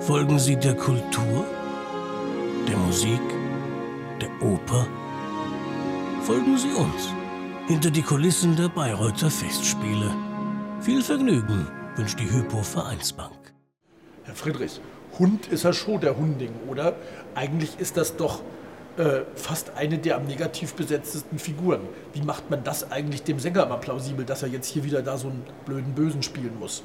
Folgen Sie der Kultur, der Musik, der Oper? Folgen Sie uns hinter die Kulissen der Bayreuther Festspiele. Viel Vergnügen wünscht die Hypo Vereinsbank. Herr Friedrich, Hund ist ja schon der Hunding, oder? Eigentlich ist das doch äh, fast eine der am negativ besetztesten Figuren. Wie macht man das eigentlich dem Sänger immer plausibel, dass er jetzt hier wieder da so einen blöden Bösen spielen muss?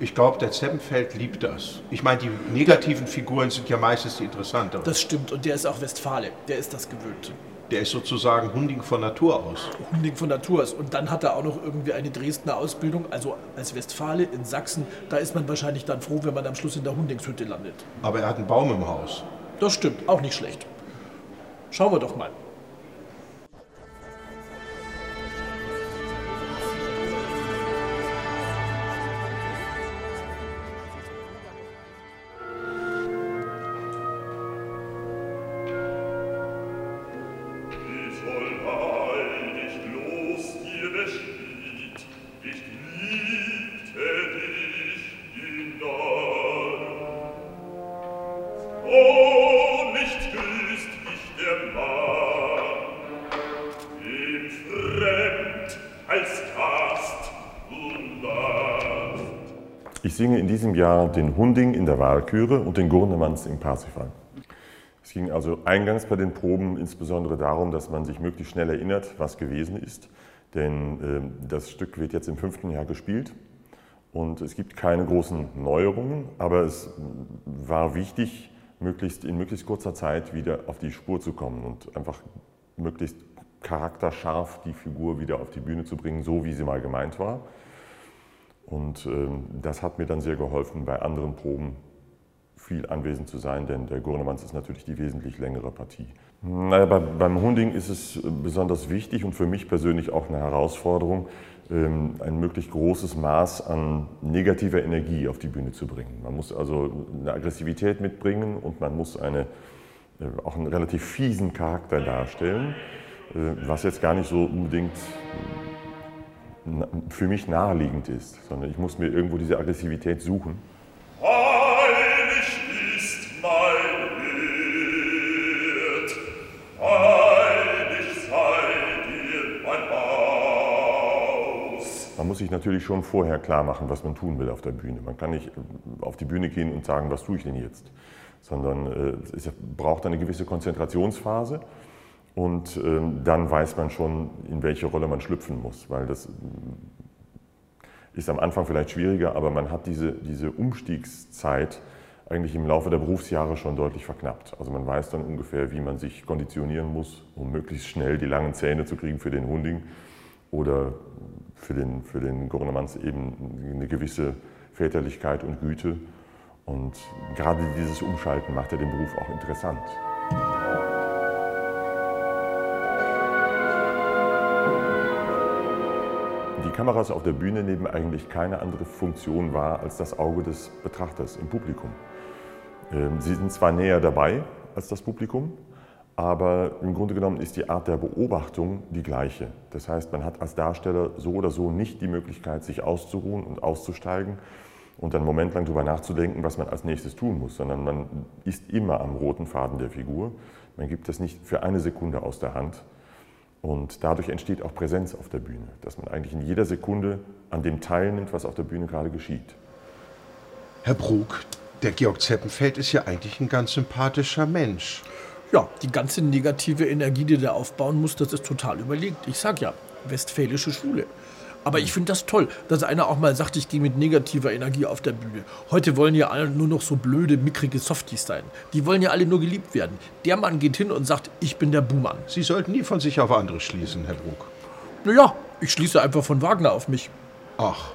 Ich glaube, der Zeppenfeld liebt das. Ich meine, die negativen Figuren sind ja meistens die interessanteren. Das stimmt, und der ist auch Westfale, der ist das gewöhnt. Der ist sozusagen Hunding von Natur aus. Hunding von Natur aus. Und dann hat er auch noch irgendwie eine Dresdner Ausbildung, also als Westfale in Sachsen. Da ist man wahrscheinlich dann froh, wenn man am Schluss in der Hundingshütte landet. Aber er hat einen Baum im Haus. Das stimmt, auch nicht schlecht. Schauen wir doch mal. Ich singe in diesem Jahr den Hunding in der Wahlküre und den Gurnemanns im Parsifal. Es ging also eingangs bei den Proben insbesondere darum, dass man sich möglichst schnell erinnert, was gewesen ist. Denn äh, das Stück wird jetzt im fünften Jahr gespielt und es gibt keine großen Neuerungen, aber es war wichtig, möglichst in möglichst kurzer Zeit wieder auf die Spur zu kommen und einfach möglichst charakterscharf die Figur wieder auf die Bühne zu bringen, so wie sie mal gemeint war. Und ähm, das hat mir dann sehr geholfen, bei anderen Proben viel anwesend zu sein, denn der Gurnemanns ist natürlich die wesentlich längere Partie. Naja, bei, beim Hunding ist es besonders wichtig und für mich persönlich auch eine Herausforderung, ähm, ein möglichst großes Maß an negativer Energie auf die Bühne zu bringen. Man muss also eine Aggressivität mitbringen und man muss eine, äh, auch einen relativ fiesen Charakter darstellen, äh, was jetzt gar nicht so unbedingt für mich naheliegend ist, sondern ich muss mir irgendwo diese Aggressivität suchen. Man muss sich natürlich schon vorher klar machen, was man tun will auf der Bühne. Man kann nicht äh, auf die Bühne gehen und sagen, was tue ich denn jetzt? Sondern äh, es braucht eine gewisse Konzentrationsphase und ähm, dann weiß man schon, in welche Rolle man schlüpfen muss, weil das äh, ist am Anfang vielleicht schwieriger, aber man hat diese, diese Umstiegszeit eigentlich im Laufe der Berufsjahre schon deutlich verknappt. Also man weiß dann ungefähr, wie man sich konditionieren muss, um möglichst schnell die langen Zähne zu kriegen für den Hunding oder für den, für den Gurnemanns eben eine gewisse Väterlichkeit und Güte. Und gerade dieses Umschalten macht ja den Beruf auch interessant. Die Kameras auf der Bühne nehmen eigentlich keine andere Funktion wahr als das Auge des Betrachters im Publikum. Ähm, Sie sind zwar näher dabei als das Publikum, aber im Grunde genommen ist die Art der Beobachtung die gleiche. Das heißt, man hat als Darsteller so oder so nicht die Möglichkeit, sich auszuruhen und auszusteigen und einen Moment lang darüber nachzudenken, was man als nächstes tun muss, sondern man ist immer am roten Faden der Figur. Man gibt es nicht für eine Sekunde aus der Hand. Und dadurch entsteht auch Präsenz auf der Bühne, dass man eigentlich in jeder Sekunde an dem teilnimmt, was auf der Bühne gerade geschieht. Herr Brug, der Georg Zeppenfeld ist ja eigentlich ein ganz sympathischer Mensch. Ja, die ganze negative Energie, die der aufbauen muss, das ist total überlegt. Ich sag ja, westfälische Schule. Aber ich finde das toll, dass einer auch mal sagt, ich gehe mit negativer Energie auf der Bühne. Heute wollen ja alle nur noch so blöde, mickrige Softies sein. Die wollen ja alle nur geliebt werden. Der Mann geht hin und sagt, ich bin der Buhmann. Sie sollten nie von sich auf andere schließen, Herr Brug. Naja, ich schließe einfach von Wagner auf mich. Ach,